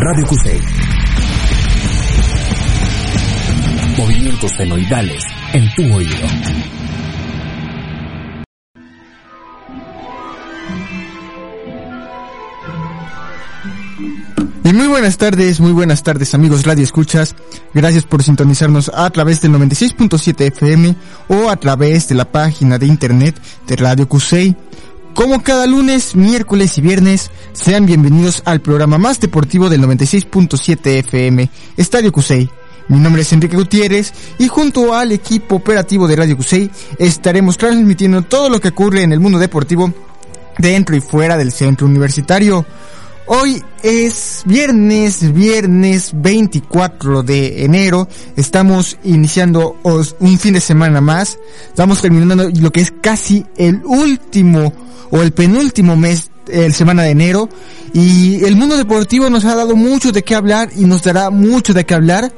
Radio QC. Movimientos fenoidales en tu oído. Y muy buenas tardes, muy buenas tardes amigos Radio Escuchas. Gracias por sintonizarnos a través del 96.7 FM o a través de la página de internet de Radio Cusey. Como cada lunes, miércoles y viernes, sean bienvenidos al programa más deportivo del 96.7 FM, Estadio Cusey. Mi nombre es Enrique Gutiérrez y junto al equipo operativo de Radio Cusey estaremos transmitiendo todo lo que ocurre en el mundo deportivo dentro y fuera del centro universitario. Hoy es viernes, viernes 24 de enero. Estamos iniciando un fin de semana más. Estamos terminando lo que es casi el último o el penúltimo mes, el semana de enero. Y el mundo deportivo nos ha dado mucho de qué hablar y nos dará mucho de qué hablar.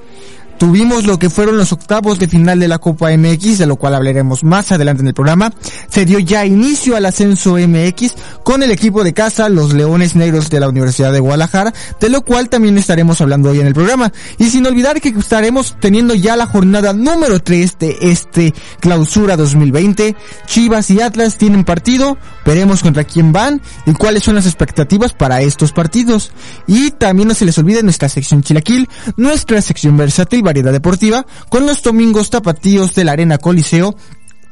Tuvimos lo que fueron los octavos de final de la Copa MX, de lo cual hablaremos más adelante en el programa. Se dio ya inicio al ascenso MX con el equipo de casa, los Leones Negros de la Universidad de Guadalajara, de lo cual también estaremos hablando hoy en el programa. Y sin olvidar que estaremos teniendo ya la jornada número 3 de este clausura 2020. Chivas y Atlas tienen partido, veremos contra quién van y cuáles son las expectativas para estos partidos. Y también no se les olvide nuestra sección Chilaquil, nuestra sección versátil variedad deportiva con los domingos tapatíos de la Arena Coliseo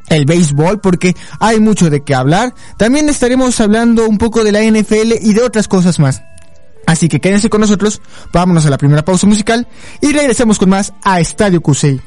el béisbol porque hay mucho de qué hablar. También estaremos hablando un poco de la NFL y de otras cosas más. Así que quédense con nosotros, vámonos a la primera pausa musical y regresemos con más a Estadio Cusey.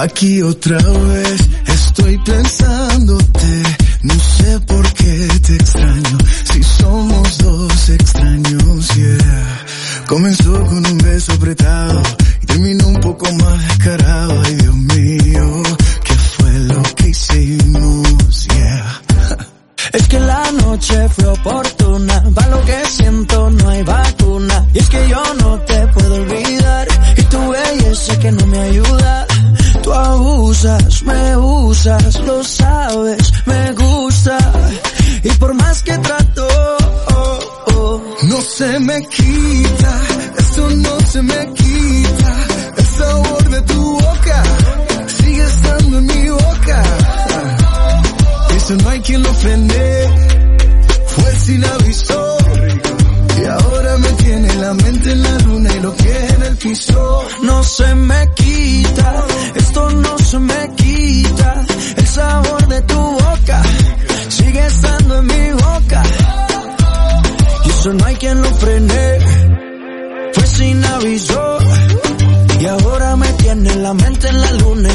Aquí otra vez estoy pensándote no sé por qué te extraño, si somos dos extraños, yeah. Comenzó con un beso apretado y terminó un poco más descarado, ay Dios mío, ¿qué fue lo que hicimos, yeah? Es que la noche fue oportuna, va lo que siento no hay vacuna, y es que yo no te puedo olvidar, y tu belleza que no me ayuda, tú abusas, me usas, lo sabes, me gusta, y por más que trato, no se me quita, esto no se me quita, el sabor de tu boca, sigue estando en mi boca, eso no hay quien lo frene, fue sin aviso, y ahora me tiene la mente en la luna y lo que en el piso, no se me quita, no se me quita, el sabor de tu boca, sigue estando en mi boca, y eso no hay quien lo frene, fue sin aviso,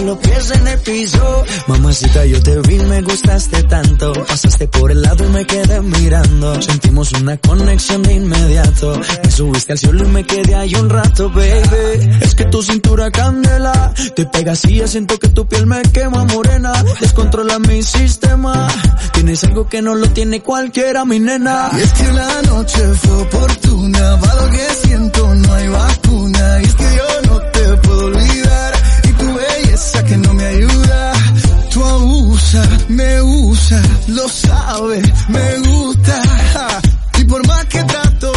los pies en el piso. Mamacita, yo te vi, me gustaste tanto. Pasaste por el lado y me quedé mirando. Sentimos una conexión de inmediato. Me subiste al cielo y me quedé ahí un rato, baby. Es que tu cintura candela. Te pegas y ya siento que tu piel me quema morena. Descontrola mi sistema. Tienes algo que no lo tiene cualquiera, mi nena. Y es que la noche fue oportuna, va lo que siento, no hay vacuna. Y es que yo no abusas, me usa, lo sabes, me gusta. Y por más que trato,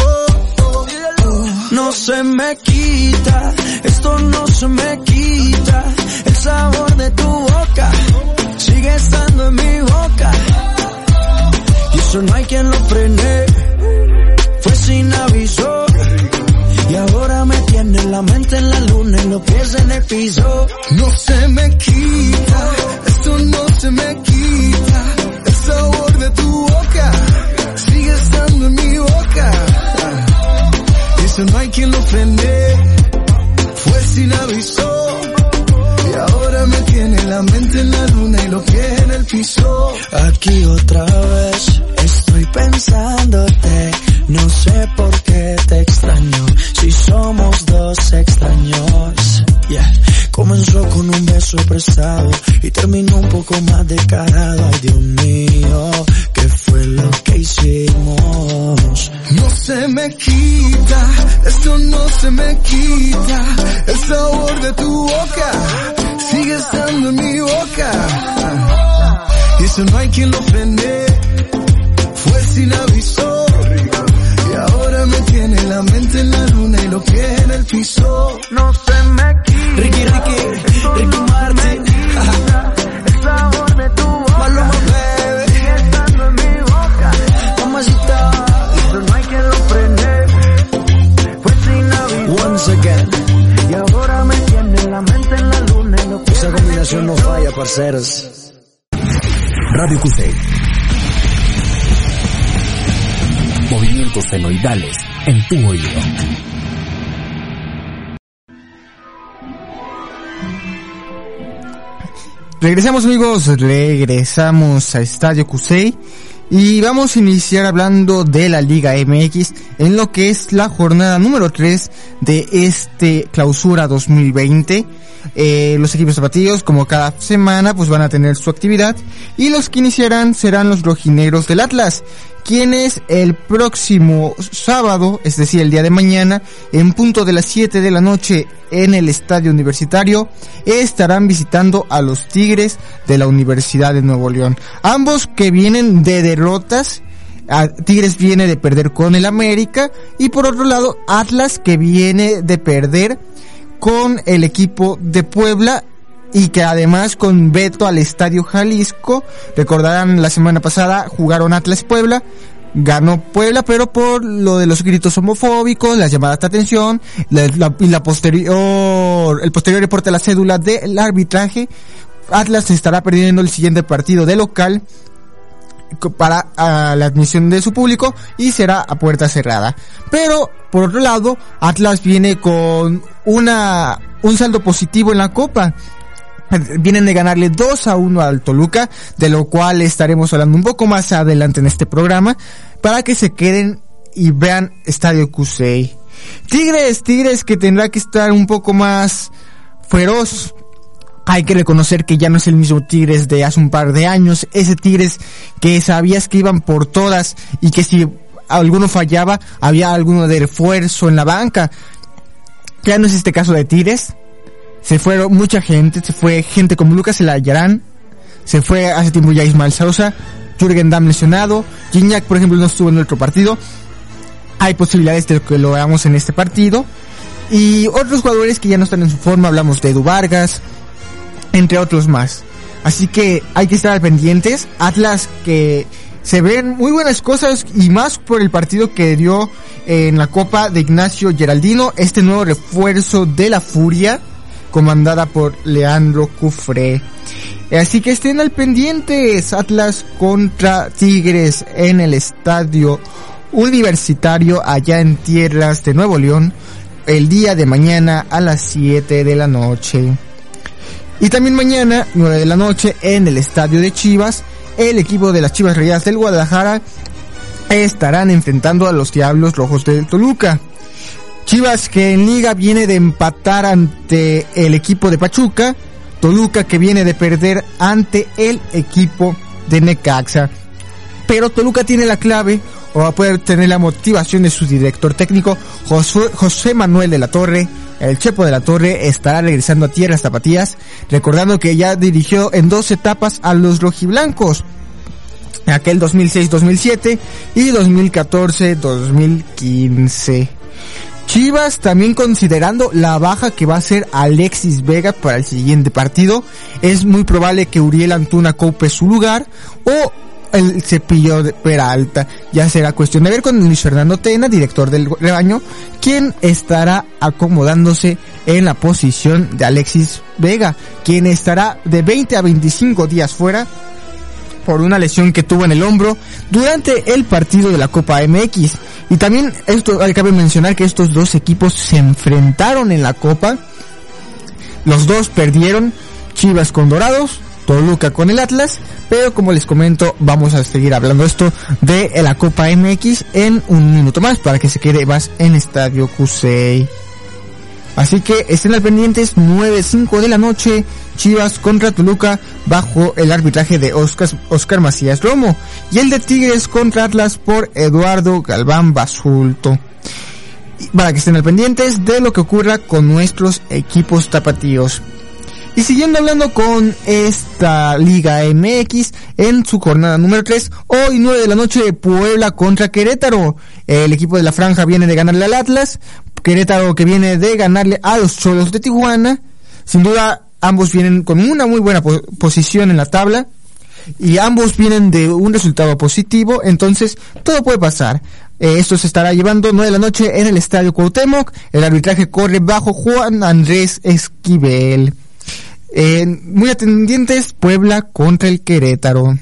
no se me quita, esto no se me quita, el sabor de tu boca sigue estando en mi boca. Y eso no hay quien lo frene, Regresamos amigos, regresamos a Estadio Cusey y vamos a iniciar hablando de la Liga MX en lo que es la jornada número 3 de este clausura 2020. Eh, los equipos zapatillos como cada semana pues van a tener su actividad y los que iniciarán serán los rojinegros del Atlas quienes el próximo sábado, es decir, el día de mañana, en punto de las 7 de la noche en el estadio universitario, estarán visitando a los Tigres de la Universidad de Nuevo León. Ambos que vienen de derrotas, Tigres viene de perder con el América y por otro lado Atlas que viene de perder con el equipo de Puebla y que además con veto al Estadio Jalisco, recordarán la semana pasada jugaron Atlas Puebla, ganó Puebla pero por lo de los gritos homofóbicos, las llamadas de atención y la posterior, el posterior reporte a la cédula del arbitraje, Atlas estará perdiendo el siguiente partido de local para la admisión de su público y será a puerta cerrada. Pero por otro lado, Atlas viene con una un saldo positivo en la Copa. Vienen de ganarle 2 a 1 al Toluca, de lo cual estaremos hablando un poco más adelante en este programa, para que se queden y vean Estadio Cusey. Tigres, Tigres que tendrá que estar un poco más feroz hay que reconocer que ya no es el mismo Tigres de hace un par de años, ese Tigres que sabías que iban por todas y que si alguno fallaba había alguno de refuerzo en la banca. Ya no es este caso de Tigres. Se fueron mucha gente, se fue gente como Lucas Elayarán, se fue hace tiempo ya Ismael Sousa, Jürgen Damm lesionado, Gignac por ejemplo no estuvo en otro partido. Hay posibilidades de que lo veamos en este partido. Y otros jugadores que ya no están en su forma, hablamos de Edu Vargas, entre otros más. Así que hay que estar pendientes. Atlas que se ven muy buenas cosas y más por el partido que dio en la Copa de Ignacio Geraldino, este nuevo refuerzo de la Furia, comandada por Leandro Cufré. Así que estén al pendientes, Atlas contra Tigres en el estadio universitario allá en tierras de Nuevo León, el día de mañana a las 7 de la noche. Y también mañana, 9 de la noche, en el estadio de Chivas, el equipo de las Chivas Rayadas del Guadalajara estarán enfrentando a los Diablos Rojos del Toluca. Chivas que en liga viene de empatar ante el equipo de Pachuca, Toluca que viene de perder ante el equipo de Necaxa. Pero Toluca tiene la clave o va a poder tener la motivación de su director técnico José Manuel de la Torre. El Chepo de la Torre estará regresando a tierras tapatías, recordando que ya dirigió en dos etapas a los rojiblancos aquel 2006-2007 y 2014-2015. Chivas también considerando la baja que va a ser Alexis Vega para el siguiente partido, es muy probable que Uriel Antuna cope su lugar o el cepillo de Peralta. Ya será cuestión de ver con Luis Fernando Tena, director del rebaño, quien estará acomodándose en la posición de Alexis Vega, quien estará de 20 a 25 días fuera por una lesión que tuvo en el hombro durante el partido de la Copa MX. Y también esto cabe mencionar que estos dos equipos se enfrentaron en la Copa Los dos perdieron, Chivas con Dorados, Toluca con el Atlas, pero como les comento, vamos a seguir hablando esto de la Copa MX en un minuto más para que se quede más en Estadio Cusey. Así que estén al pendientes 9.05 de la noche, Chivas contra Toluca bajo el arbitraje de Oscar, Oscar Macías Romo y el de Tigres contra Atlas por Eduardo Galván Basulto. Para que estén al pendientes de lo que ocurra con nuestros equipos tapatíos. Y siguiendo hablando con esta Liga MX en su jornada número 3, hoy 9 de la noche Puebla contra Querétaro. El equipo de la franja viene de ganarle al Atlas, Querétaro que viene de ganarle a los Cholos de Tijuana. Sin duda ambos vienen con una muy buena posición en la tabla y ambos vienen de un resultado positivo, entonces todo puede pasar. Eh, esto se estará llevando 9 de la noche en el Estadio Cuauhtémoc. El arbitraje corre bajo Juan Andrés Esquivel. Eh, muy atendientes, Puebla contra el Querétaro.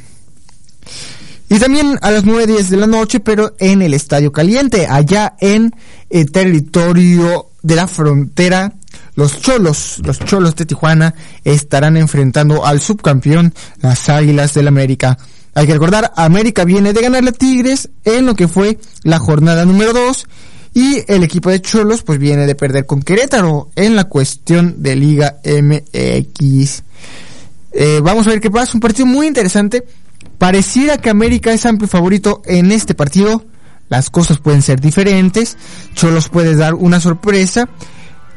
Y también a las 9.10 de la noche, pero en el Estadio Caliente, allá en el territorio de la frontera, los Cholos, los Cholos de Tijuana, estarán enfrentando al subcampeón, las Águilas del América. Hay que recordar, América viene de ganar a Tigres en lo que fue la jornada número 2 y el equipo de Cholos pues viene de perder con Querétaro en la cuestión de Liga MX. Eh, vamos a ver qué pasa. Un partido muy interesante. Pareciera que América es amplio favorito en este partido. Las cosas pueden ser diferentes. Cholos puede dar una sorpresa.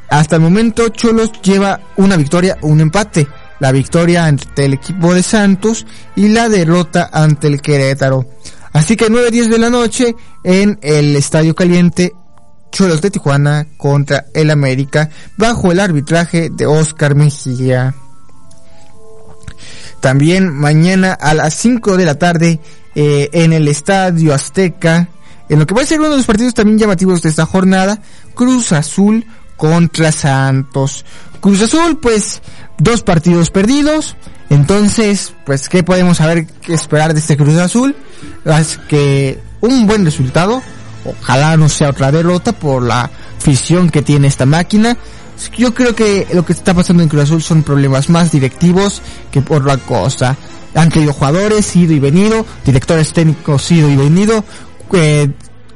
Hasta el momento Cholos lleva una victoria, un empate. La victoria ante el equipo de Santos y la derrota ante el Querétaro. Así que 9-10 de la noche en el Estadio Caliente Cholos de Tijuana contra el América bajo el arbitraje de Oscar Mejía. También mañana a las 5 de la tarde eh, en el Estadio Azteca, en lo que va a ser uno de los partidos también llamativos de esta jornada, Cruz Azul contra Santos. Cruz Azul, pues, dos partidos perdidos. Entonces, pues, ¿qué podemos saber qué esperar de este Cruz Azul? Es que un buen resultado, Ojalá no sea otra derrota por la fisión que tiene esta máquina. Yo creo que lo que está pasando en Cruz Azul son problemas más directivos que por la cosa. Han tenido jugadores, ido y venido, directores técnicos, ido y venido, eh,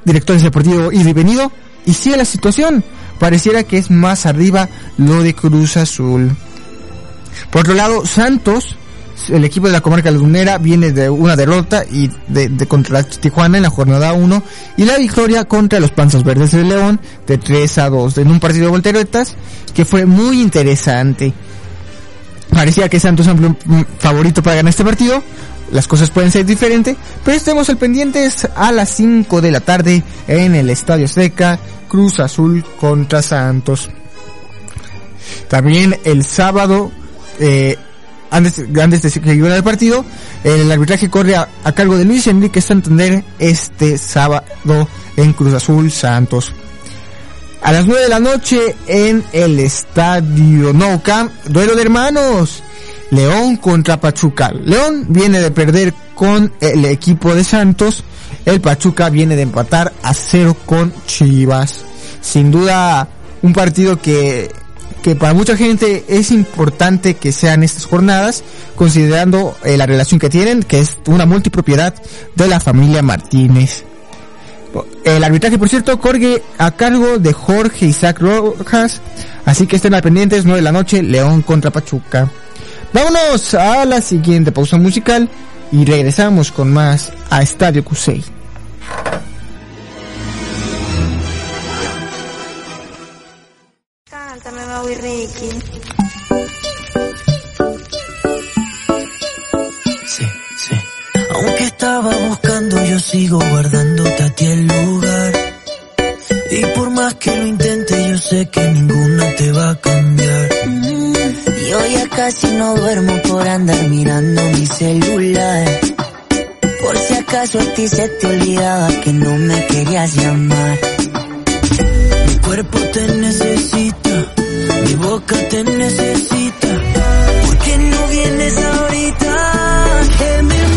directores deportivos, ido y venido. Y sigue la situación. Pareciera que es más arriba lo de Cruz Azul. Por otro lado, Santos el equipo de la comarca lagunera viene de una derrota y de, contra Tijuana en la jornada 1 y la victoria contra los Panzas Verdes de León de 3 a 2 en un partido de volteretas que fue muy interesante. Parecía que Santos es un favorito para ganar este partido. Las cosas pueden ser diferentes, pero estemos al pendientes a las 5 de la tarde en el Estadio Seca, Cruz Azul contra Santos. También el sábado eh, antes, antes de que llegara el partido, el arbitraje corre a, cargo de Luis Enrique Santander este sábado en Cruz Azul Santos. A las 9 de la noche en el estadio No Camp, duelo de hermanos. León contra Pachuca. León viene de perder con el equipo de Santos. El Pachuca viene de empatar a cero con Chivas. Sin duda, un partido que que para mucha gente es importante que sean estas jornadas, considerando eh, la relación que tienen, que es una multipropiedad de la familia Martínez. El arbitraje, por cierto, corre a cargo de Jorge Isaac Rojas, así que estén al pendientes, 9 de la noche, León contra Pachuca. Vámonos a la siguiente pausa musical y regresamos con más a Estadio Cusey. Sí, sí. Aunque estaba buscando, yo sigo guardándote a ti el lugar. Y por más que lo intente, yo sé que ninguna te va a cambiar. Y hoy ya casi no duermo por andar mirando mi celular. Por si acaso a ti se te olvidaba que no me querías llamar. Mi cuerpo te necesita mi boca te necesita. ¿Por qué no vienes ahorita? Que me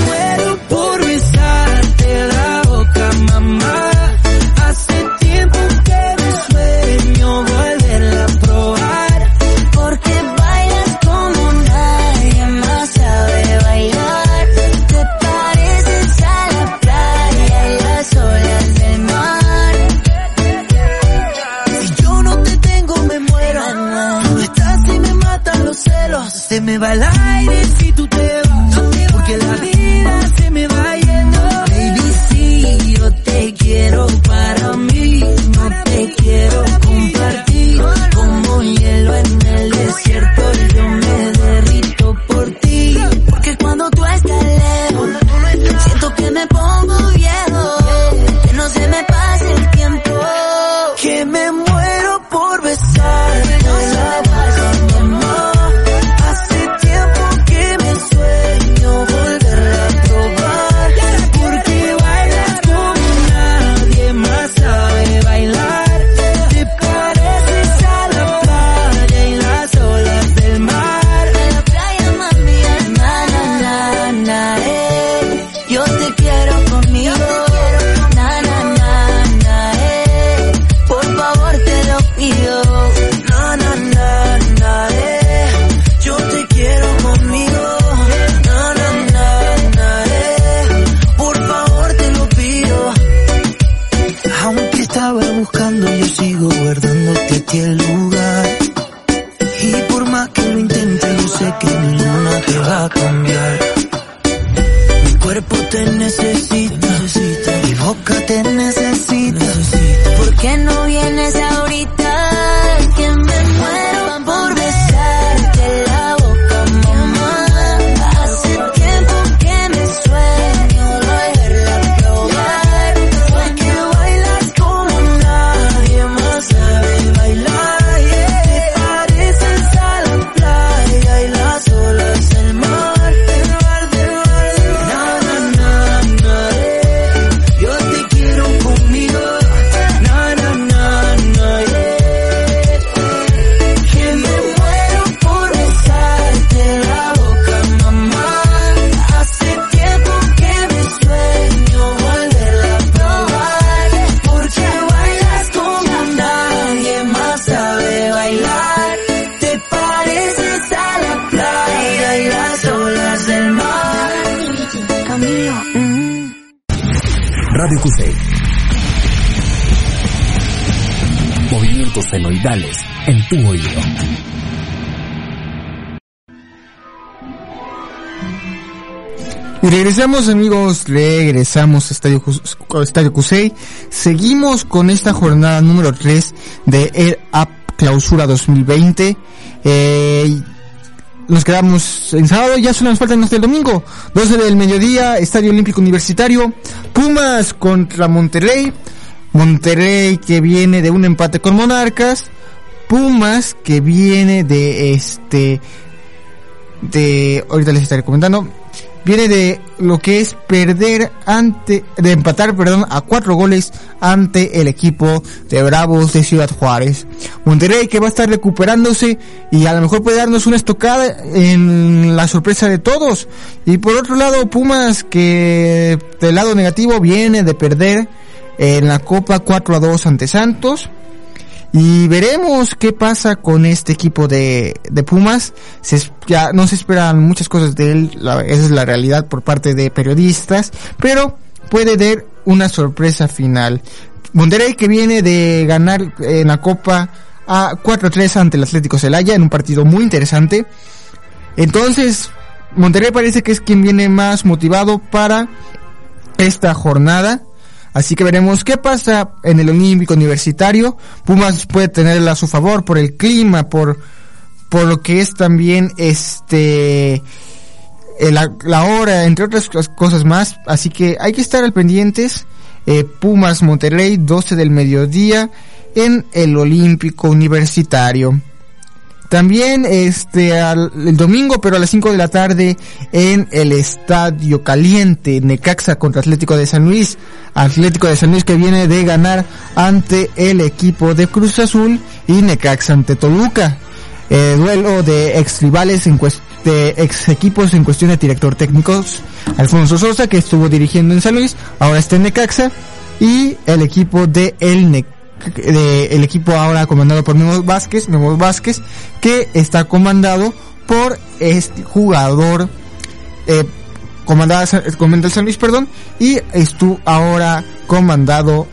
Senoidales en tu oído. Y regresamos amigos, regresamos a Estadio, Estadio Cusey. Seguimos con esta jornada número 3 de Air Up Clausura 2020. Eh, nos quedamos en sábado, ya solo nos faltan hasta el domingo. 12 del mediodía, Estadio Olímpico Universitario. Pumas contra Monterrey. Monterrey que viene de un empate con Monarcas. Pumas que viene de este de ahorita les estaré comentando viene de lo que es perder ante de empatar perdón a cuatro goles ante el equipo de Bravos de Ciudad Juárez Monterrey que va a estar recuperándose y a lo mejor puede darnos una estocada en la sorpresa de todos y por otro lado Pumas que del lado negativo viene de perder en la Copa 4 a 2 ante Santos y veremos qué pasa con este equipo de, de Pumas. Se, ya no se esperan muchas cosas de él, esa es la realidad por parte de periodistas, pero puede dar una sorpresa final. Monterrey que viene de ganar en la Copa a 4-3 ante el Atlético Celaya en un partido muy interesante. Entonces, Monterrey parece que es quien viene más motivado para esta jornada. Así que veremos qué pasa en el Olímpico Universitario. Pumas puede tenerla a su favor por el clima, por, por lo que es también este, eh, la, hora, entre otras cos- cosas más. Así que hay que estar al pendientes. Eh, Pumas Monterrey, 12 del mediodía en el Olímpico Universitario. También este al- el domingo, pero a las 5 de la tarde en el Estadio Caliente, Necaxa contra Atlético de San Luis. Atlético de San Luis que viene de ganar ante el equipo de Cruz Azul y Necaxa ante Toluca. Eh, duelo de ex rivales en de ex equipos en cuestión de director técnicos. Alfonso Sosa que estuvo dirigiendo en San Luis, ahora está en Necaxa y el equipo de el Necaxa el equipo ahora comandado por Memo Vázquez, Memo Vázquez, que está comandado por este jugador, eh, comandado, al San Luis, perdón, y estuvo ahora comandado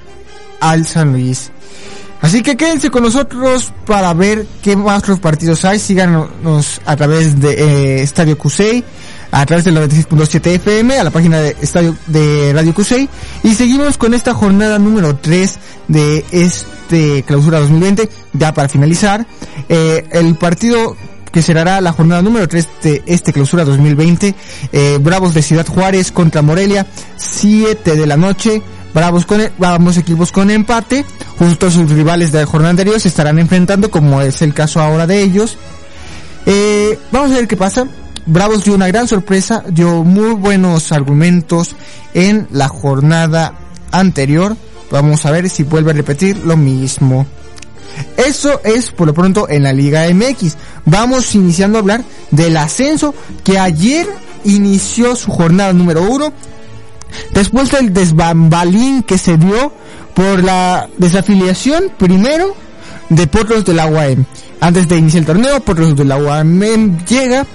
al San Luis. Así que quédense con nosotros para ver qué más otros partidos hay. Síganos a través de eh, Estadio Cusey, a través del 96.7 FM, a la página de Estadio de Radio Cusey. Y seguimos con esta jornada número 3 de este clausura 2020. Ya para finalizar, eh, el partido que será la jornada número 3 de este clausura 2020. Eh, Bravos de Ciudad Juárez contra Morelia, 7 de la noche. Bravos con, vamos equipos con empate. Justo sus rivales de la jornada anterior se estarán enfrentando, como es el caso ahora de ellos. Eh, vamos a ver qué pasa. Bravos dio una gran sorpresa, dio muy buenos argumentos en la jornada anterior. Vamos a ver si vuelve a repetir lo mismo. Eso es por lo pronto en la Liga MX. Vamos iniciando a hablar del ascenso que ayer inició su jornada número uno Después del desbambalín que se dio por la desafiliación primero de Potros de la UAM. Antes de iniciar el torneo, Potros de la UAM llega,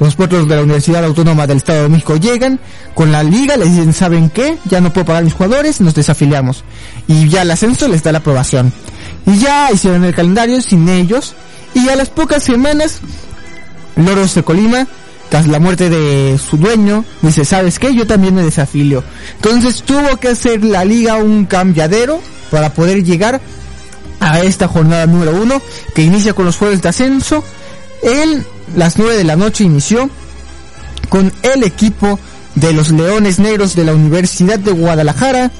los Potros de la Universidad Autónoma del Estado de México llegan con la liga, les dicen, ¿saben qué? Ya no puedo pagar mis jugadores, nos desafiliamos. Y ya el ascenso les da la aprobación. Y ya hicieron el calendario sin ellos. Y a las pocas semanas, Loros de Colima tras la muerte de su dueño, dice, ¿sabes qué? Yo también me desafilio. Entonces tuvo que hacer la liga un cambiadero para poder llegar a esta jornada número uno que inicia con los jueves de ascenso. En las 9 de la noche inició con el equipo de los Leones Negros de la Universidad de Guadalajara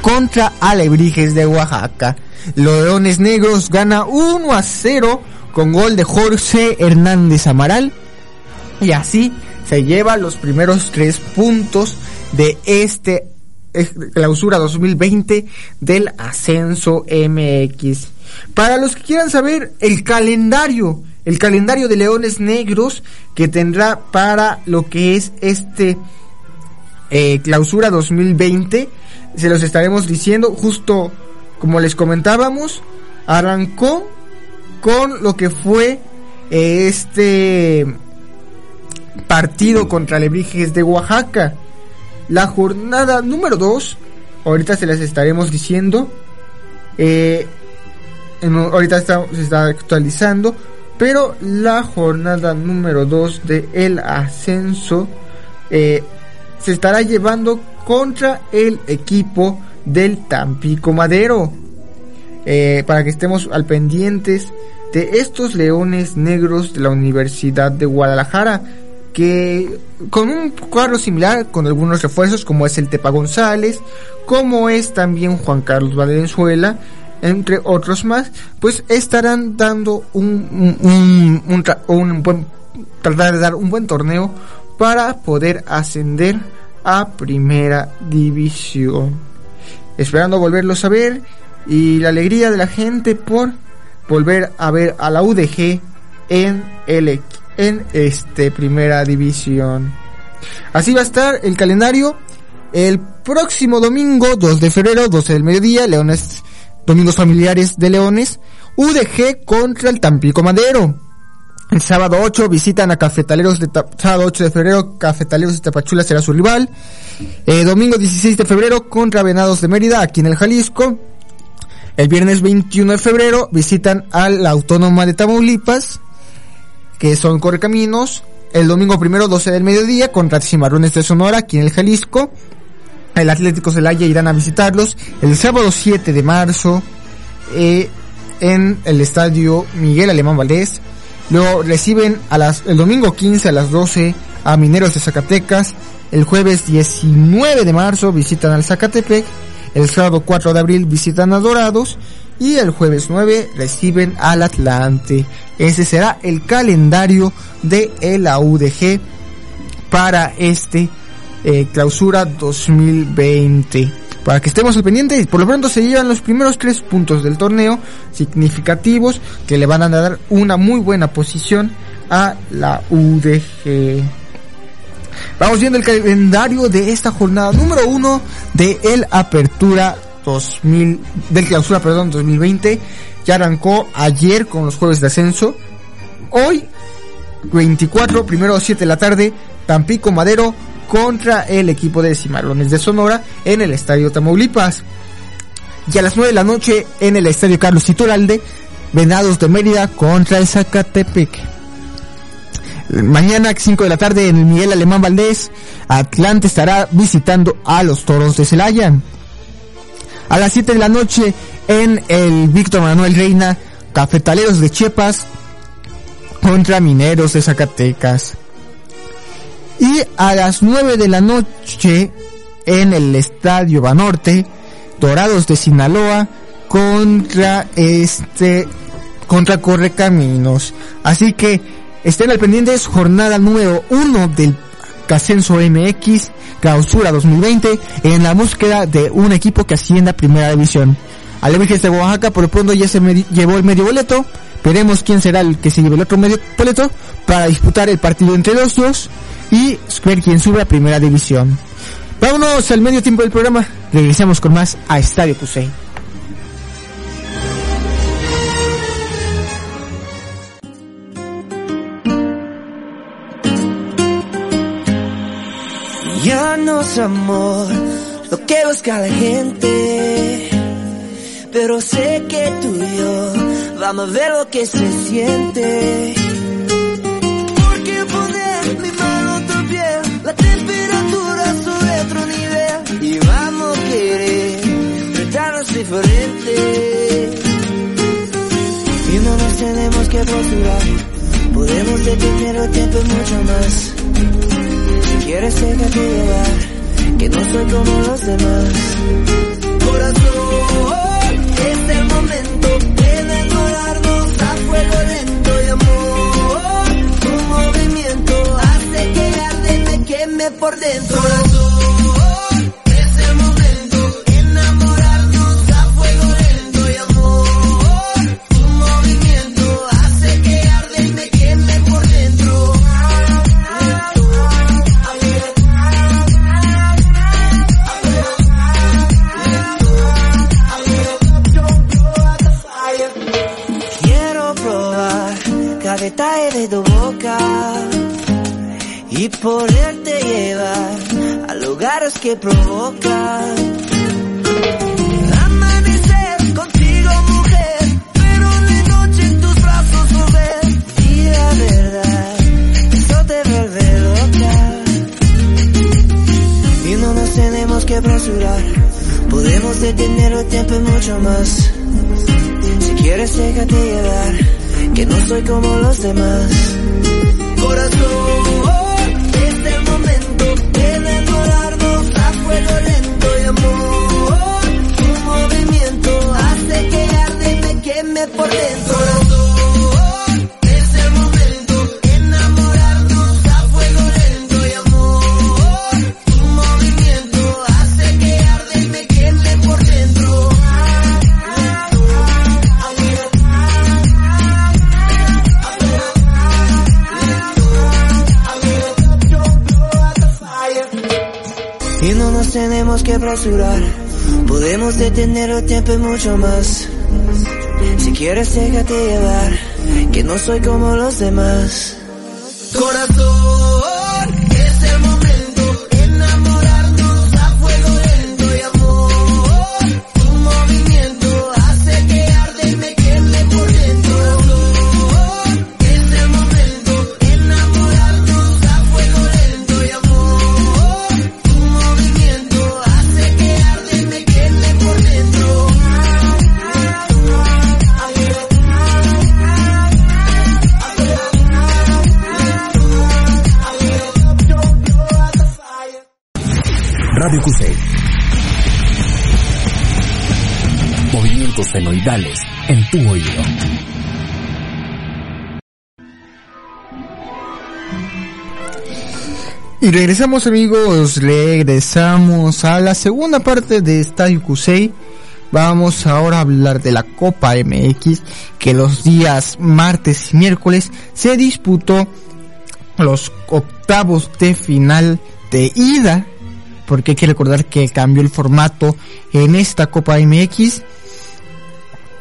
contra Alebrijes de Oaxaca. Los Leones Negros gana 1 a 0 con gol de Jorge Hernández Amaral y así se lleva los primeros tres puntos de este eh, clausura 2020 del ascenso MX. Para los que quieran saber el calendario, el calendario de Leones Negros que tendrá para lo que es este eh, clausura 2020, se los estaremos diciendo justo como les comentábamos, arrancó con lo que fue este partido contra Lebrijes de Oaxaca. La jornada número 2, ahorita se las estaremos diciendo. Eh, ahorita se está actualizando. Pero la jornada número 2 de el ascenso eh, se estará llevando contra el equipo del Tampico Madero. Eh, para que estemos al pendientes de estos leones negros de la Universidad de Guadalajara que con un cuadro similar, con algunos refuerzos como es el Tepa González, como es también Juan Carlos Valenzuela, entre otros más, pues estarán dando un, un, un, buen, tratar de dar un buen torneo para poder ascender a primera división. Esperando volverlos a ver y la alegría de la gente por volver a ver a la UDG en el en este primera división. Así va a estar el calendario el próximo domingo 2 de febrero 12 del mediodía, Leones Domingos Familiares de Leones, UDG contra el Tampico Madero. El sábado 8 visitan a Cafetaleros de sábado 8 de febrero, Cafetaleros de Tapachula será su rival. Eh, domingo 16 de febrero contra Venados de Mérida aquí en el Jalisco. El viernes 21 de febrero visitan a la Autónoma de Tamaulipas que son Correcaminos. El domingo primero, 12 del mediodía, contra Cimarrones de Sonora, aquí en el Jalisco. El Atlético Celaya irán a visitarlos. El sábado 7 de marzo, eh, en el estadio Miguel Alemán Valdés. Luego reciben a las, el domingo 15 a las 12 a Mineros de Zacatecas. El jueves 19 de marzo visitan al Zacatepec. El sábado 4 de abril visitan a Dorados y el jueves 9 reciben al Atlante. Ese será el calendario de la UDG para este eh, clausura 2020. Para que estemos al pendiente, por lo pronto se llevan los primeros tres puntos del torneo significativos que le van a dar una muy buena posición a la UDG. Vamos viendo el calendario de esta jornada número uno de el Apertura 2000, del clausura, perdón, 2020. Ya arrancó ayer con los jueves de ascenso. Hoy, 24, primero a 7 de la tarde, Tampico Madero contra el equipo de Cimarrones de Sonora en el Estadio Tamaulipas. Y a las 9 de la noche en el Estadio Carlos Ituralde, Venados de Mérida contra el Zacatepec. Mañana 5 de la tarde en el Miguel Alemán Valdés, Atlante estará visitando a los Toros de Celaya. A las 7 de la noche en el Víctor Manuel Reina, Cafetaleros de Chiapas contra Mineros de Zacatecas. Y a las 9 de la noche en el Estadio Banorte, Dorados de Sinaloa contra este contra Correcaminos. Así que estén al pendiente, es jornada número 1 del Ascenso MX Clausura 2020 en la búsqueda de un equipo que ascienda a Primera División. Alebrijes de Oaxaca por lo pronto ya se llevó el medio boleto. Veremos quién será el que se lleve el otro medio boleto para disputar el partido entre los dos y ver quién sube a Primera División. Vámonos al medio tiempo del programa. Regresamos con más a Estadio Cusey. Ya no es amor lo que busca la gente, pero sé que tú y yo vamos a ver lo que se siente. Tenemos que apresurar, podemos detener el tiempo mucho más. Si quieres déjate llevar, que no soy como los demás. Corazón, es el momento de enamorarnos a fuego lento y amor. Tu movimiento hace que arde y me queme por dentro. Corazón, que provocan. Amanecer contigo, mujer, pero la noche en tus brazos volver. Y la verdad, eso te vuelve loca. Y no nos tenemos que apresurar, podemos detener el tiempo y mucho más. Si quieres déjate llevar, que no soy como los demás. Corazón, Y no nos tenemos que apresurar, podemos detener el tiempo y mucho más. Quieres déjate llevar, que no soy como los demás. Corazón, Movimientos senoidales en tu oído. Y regresamos amigos, regresamos a la segunda parte de Estadio Cusey. Vamos ahora a hablar de la Copa MX, que los días martes y miércoles se disputó los octavos de final de ida, porque hay que recordar que cambió el formato en esta Copa MX.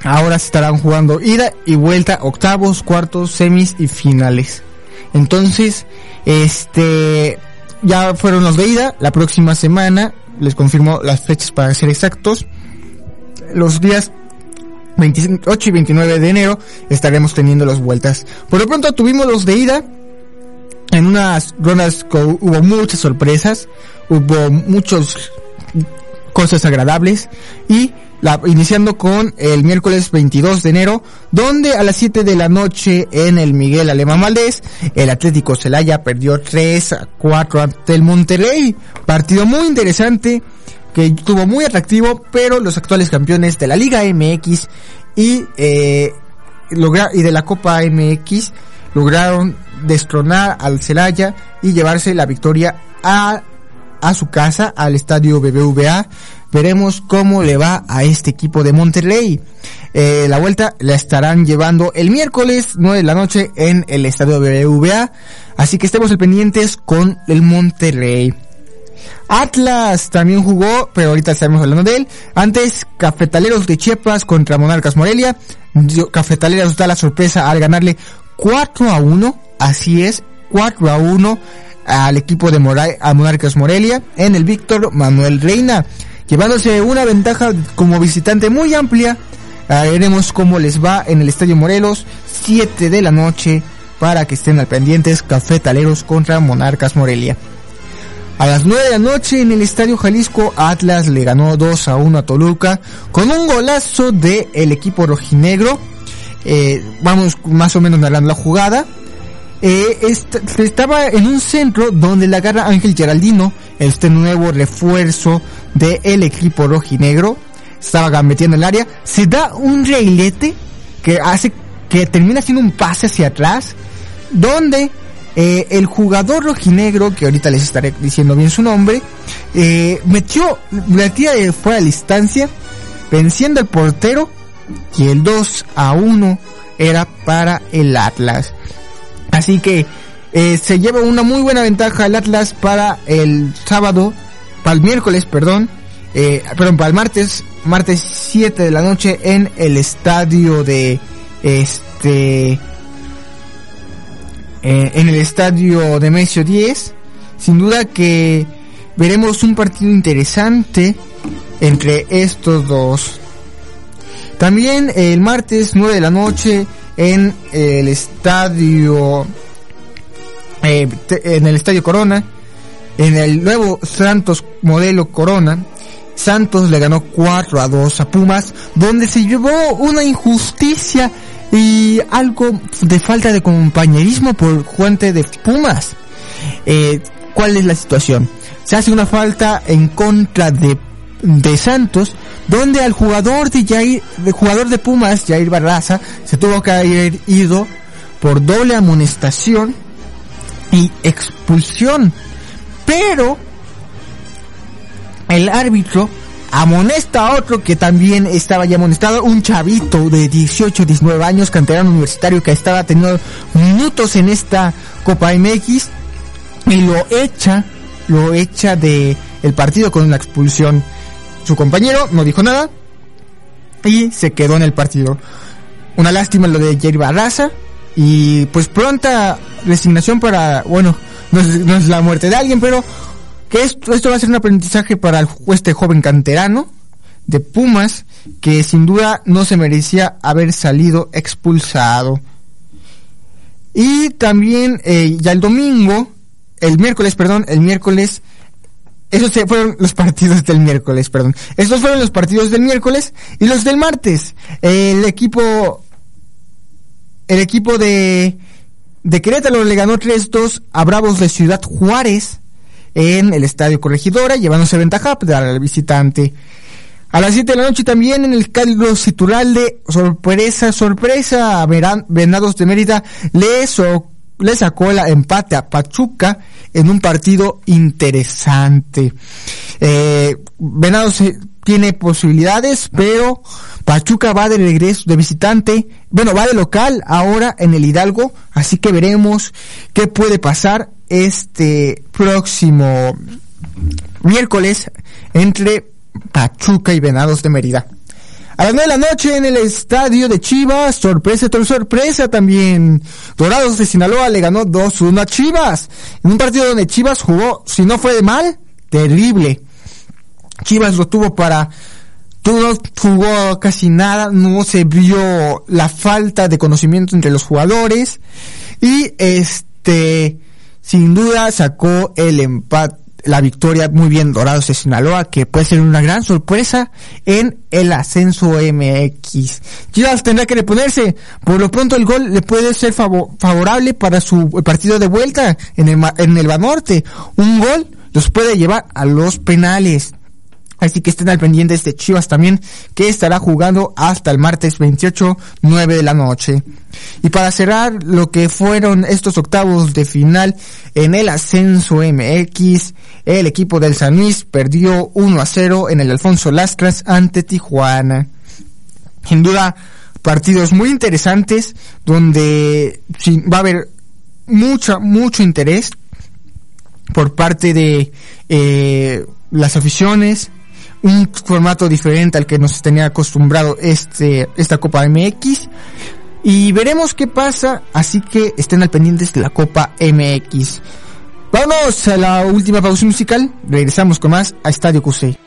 Ahora se estarán jugando ida y vuelta, octavos, cuartos, semis y finales. Entonces, este, ya fueron los de ida. La próxima semana, les confirmo las fechas para ser exactos. los días 28 y 29 de enero estaremos teniendo las vueltas. Por lo pronto tuvimos los de ida. En unas rondas hubo muchas sorpresas, hubo muchas cosas agradables y la, iniciando con el miércoles 22 de enero, donde a las 7 de la noche en el Miguel Alemán Valdés, el Atlético Celaya perdió 3 a 4 ante el Monterrey. Partido muy interesante, que estuvo muy atractivo, pero los actuales campeones de la Liga MX y, eh, logra y de la Copa MX lograron destronar al Celaya y llevarse la victoria a, a su casa, al estadio BBVA. Veremos cómo le va a este equipo de Monterrey. Eh, la vuelta la estarán llevando el miércoles 9 de la noche en el estadio BBVA. Así que estemos pendientes con el Monterrey. Atlas también jugó, pero ahorita estamos hablando de él. Antes, Cafetaleros de Chiapas contra Monarcas Morelia. Cafetaleros da la sorpresa al ganarle 4 a 1. Así es, 4 a 1 al equipo de Monarcas Morelia en el Víctor Manuel Reina. Llevándose una ventaja como visitante muy amplia. veremos cómo les va en el Estadio Morelos, 7 de la noche, para que estén al pendientes Cafetaleros contra Monarcas Morelia. A las 9 de la noche en el Estadio Jalisco, Atlas le ganó 2 a 1 a Toluca con un golazo del el equipo rojinegro. Eh, vamos más o menos narrando la jugada. Eh, estaba en un centro donde la agarra Ángel Geraldino, este nuevo refuerzo del equipo rojinegro. Estaba metiendo el área. Se da un reilete que hace que termina siendo un pase hacia atrás. Donde eh, el jugador rojinegro, que ahorita les estaré diciendo bien su nombre, eh, metió la tira de fuera de distancia, venciendo al portero, y el 2 a 1 era para el Atlas. Así que eh, se lleva una muy buena ventaja el Atlas para el sábado, para el miércoles, perdón, eh, perdón, para el martes, martes 7 de la noche en el estadio de este eh, en el estadio de Mesio 10. Sin duda que veremos un partido interesante entre estos dos. También el martes 9 de la noche en el estadio eh, en el estadio Corona en el nuevo Santos modelo Corona Santos le ganó 4 a 2 a Pumas donde se llevó una injusticia y algo de falta de compañerismo por Juante de Pumas. Eh, ¿Cuál es la situación? Se hace una falta en contra de, de Santos, donde al jugador de jugador de Pumas, Jair Barraza, se tuvo que haber ido por doble amonestación y expulsión. Pero el árbitro amonesta a otro que también estaba ya amonestado, un chavito de 18, 19 años, canterano universitario que estaba teniendo minutos en esta Copa MX y lo echa, lo echa de el partido con una expulsión. Su compañero no dijo nada y se quedó en el partido. Una lástima lo de Jerry Barraza y pues pronta resignación para, bueno, no es, la muerte de alguien, pero que esto, esto va a ser un aprendizaje para este joven canterano de Pumas que sin duda no se merecía haber salido expulsado. Y también eh, ya el domingo, el miércoles, perdón, el miércoles, esos fueron los partidos del miércoles, perdón. Estos fueron los partidos del miércoles y los del martes. El equipo, el equipo de, de Querétaro le ganó 3-2 a Bravos de Ciudad Juárez en el Estadio Corregidora, llevándose ventaja al visitante. A las 7 de la noche también en el Carlos de sorpresa, sorpresa, Venados de Mérida le, le sacó el empate a Pachuca en un partido interesante. Eh, Venados tiene posibilidades, pero Pachuca va de regreso de visitante, bueno, va de local ahora en el Hidalgo, así que veremos qué puede pasar este próximo miércoles entre Pachuca y Venados de Mérida. A las 9 de la noche en el estadio de Chivas, sorpresa tras sorpresa también. Dorados de Sinaloa le ganó 2-1 a Chivas. En un partido donde Chivas jugó, si no fue de mal, terrible. Chivas lo tuvo para no jugó casi nada, no se vio la falta de conocimiento entre los jugadores y este sin duda sacó el empate la victoria muy bien Dorados de Sinaloa, que puede ser una gran sorpresa en el ascenso MX. Chivas tendrá que reponerse. Por lo pronto el gol le puede ser favorable para su partido de vuelta en el, en el Banorte. Un gol los puede llevar a los penales. Así que estén al pendiente de Chivas también, que estará jugando hasta el martes 28, 9 de la noche. Y para cerrar lo que fueron estos octavos de final en el ascenso MX, el equipo del San Luis perdió 1 a 0 en el Alfonso Lastras ante Tijuana. Sin duda, partidos muy interesantes donde va a haber mucho, mucho interés por parte de eh, las aficiones, un formato diferente al que nos tenía acostumbrado este, esta Copa MX. Y veremos qué pasa, así que estén al pendientes de la Copa MX. Vamos a la última pausa musical, regresamos con más a Estadio QC.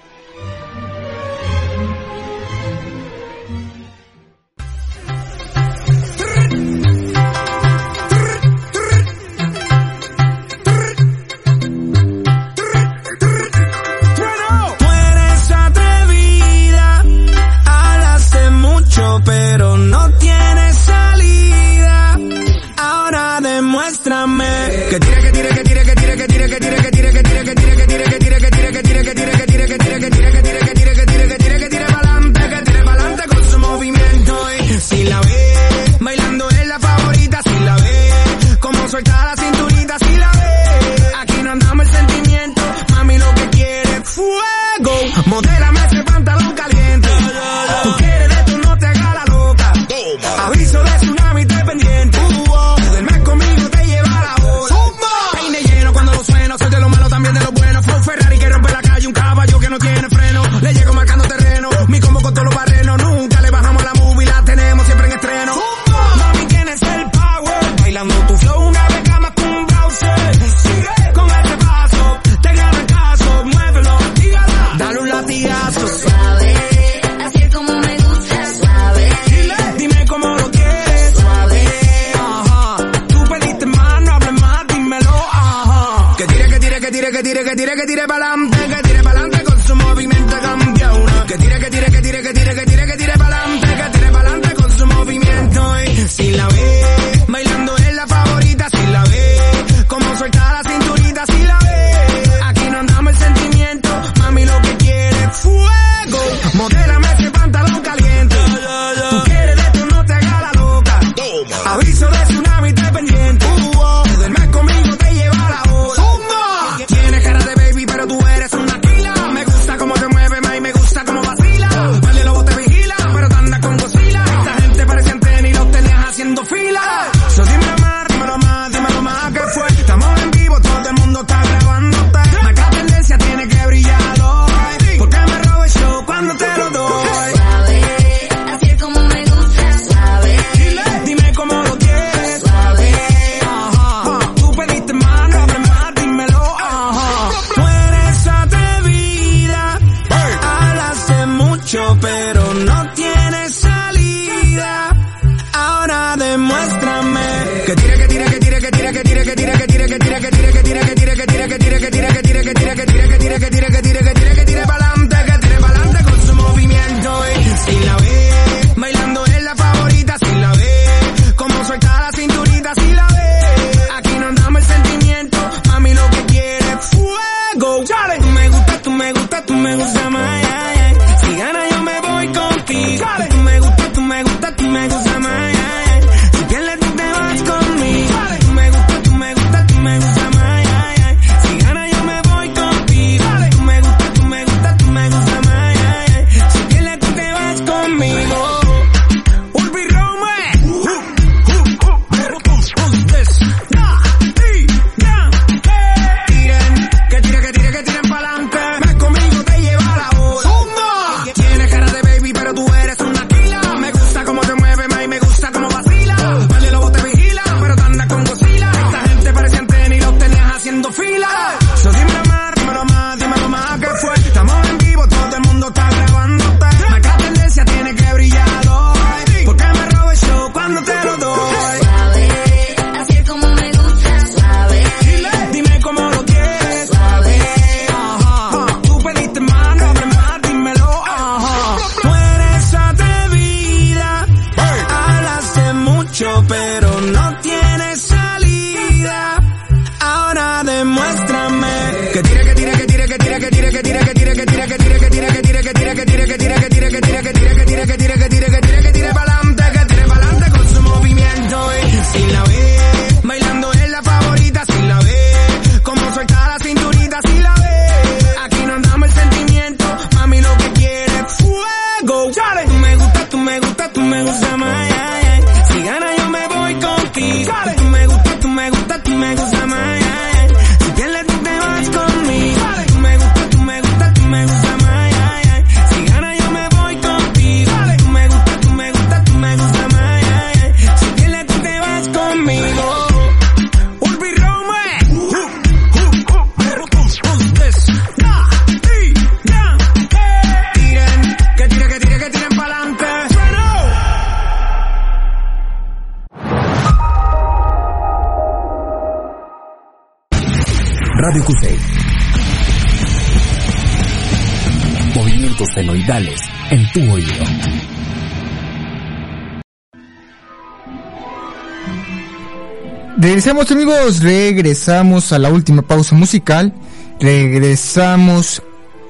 Regresamos amigos, regresamos a la última pausa musical, regresamos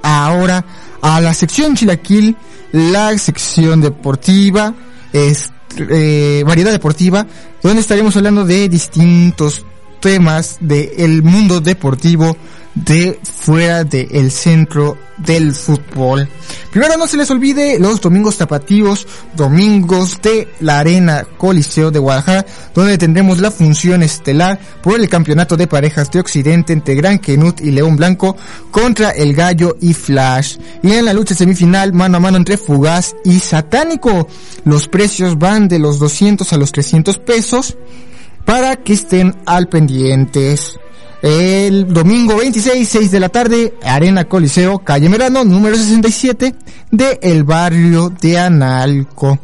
ahora a la sección Chilaquil, la sección deportiva, es, eh, variedad deportiva, donde estaremos hablando de distintos temas del mundo deportivo de fuera del centro del fútbol. Primero no se les olvide los domingos tapatíos, domingos de la Arena Coliseo de Guadalajara, donde tendremos la función estelar por el campeonato de parejas de Occidente entre Gran Kenut y León Blanco contra el Gallo y Flash. Y en la lucha semifinal mano a mano entre Fugaz y Satánico. Los precios van de los 200 a los 300 pesos para que estén al pendientes. El domingo 26, 6 de la tarde, Arena Coliseo, calle Merano, número 67, de el barrio de Analco.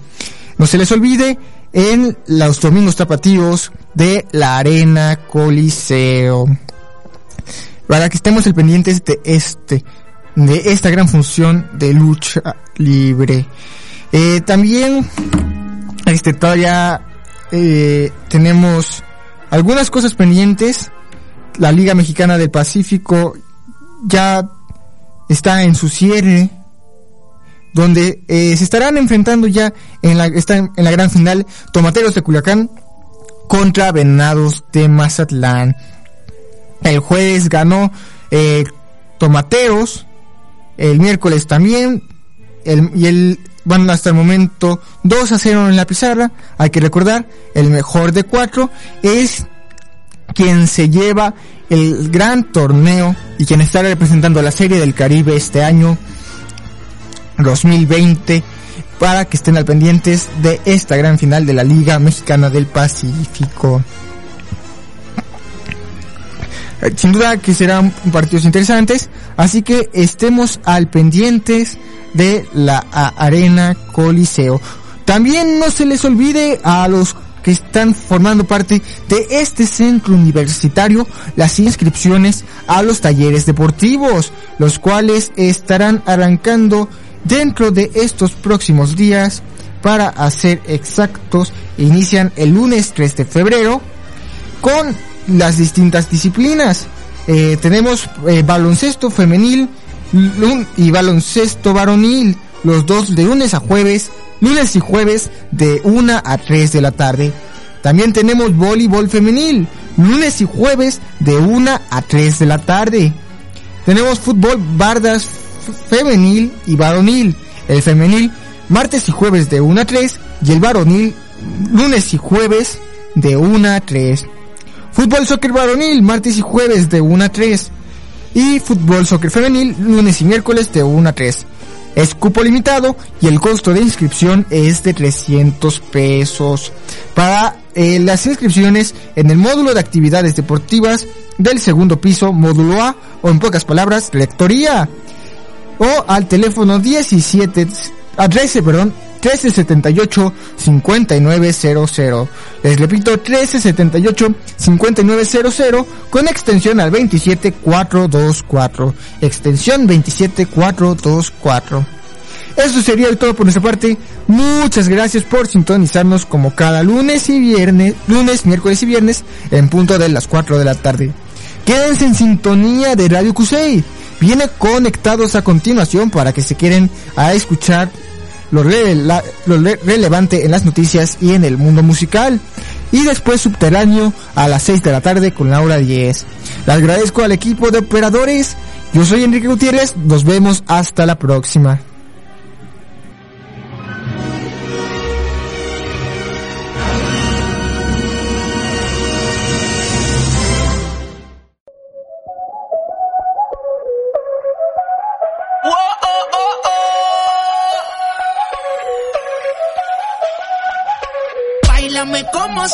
No se les olvide, en los domingos tapatíos de la Arena Coliseo. Para que estemos al pendientes de este, de esta gran función de lucha libre. Eh, también, este, todavía eh, tenemos algunas cosas pendientes. La Liga Mexicana del Pacífico ya está en su cierre, donde eh, se estarán enfrentando ya en la, en, la gran final Tomateros de Culiacán contra Venados de Mazatlán. El jueves ganó eh, Tomateros, el miércoles también, el, y el van hasta el momento 2 a 0 en la pizarra. Hay que recordar, el mejor de cuatro es quien se lleva el gran torneo y quien estará representando la Serie del Caribe este año 2020 para que estén al pendientes de esta gran final de la Liga Mexicana del Pacífico. Eh, Sin duda que serán partidos interesantes, así que estemos al pendientes de la Arena Coliseo. También no se les olvide a los que están formando parte de este centro universitario las inscripciones a los talleres deportivos, los cuales estarán arrancando dentro de estos próximos días. Para hacer exactos, inician el lunes 3 de febrero con las distintas disciplinas. Eh, tenemos eh, baloncesto femenil y baloncesto varonil, los dos de lunes a jueves, lunes y jueves de 1 a 3 de la tarde. También tenemos voleibol femenil, lunes y jueves de 1 a 3 de la tarde. Tenemos fútbol bardas femenil y varonil. El femenil martes y jueves de 1 a 3 y el varonil lunes y jueves de 1 a 3. Fútbol soccer varonil martes y jueves de 1 a 3 y fútbol soccer femenil lunes y miércoles de 1 a 3. Es cupo limitado y el costo de inscripción es de 300 pesos. Para eh, las inscripciones en el módulo de actividades deportivas del segundo piso, módulo A, o en pocas palabras, rectoría. O al teléfono 17, a 13, perdón, 1378 5900. Les repito, 1378 5900 con extensión al 27424. Extensión 27424. Eso sería todo por nuestra parte. Muchas gracias por sintonizarnos como cada lunes y viernes, lunes, miércoles y viernes en punto de las 4 de la tarde. Quédense en sintonía de Radio Cusey. Viene conectados a continuación para que se quieren a escuchar lo, relevante en las noticias y en el mundo musical. Y después subterráneo a las 6 de la tarde con Laura 10. Le agradezco al equipo de operadores. Yo soy Enrique Gutiérrez. Nos vemos hasta la próxima.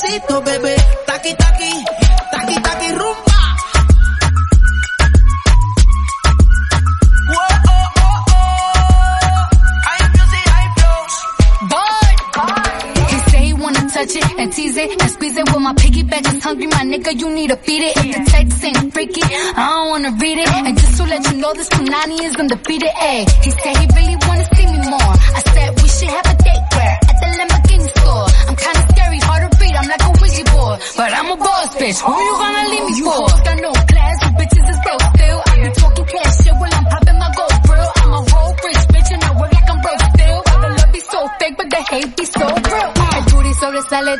pasito, bebé.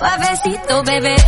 suavecito, bebé.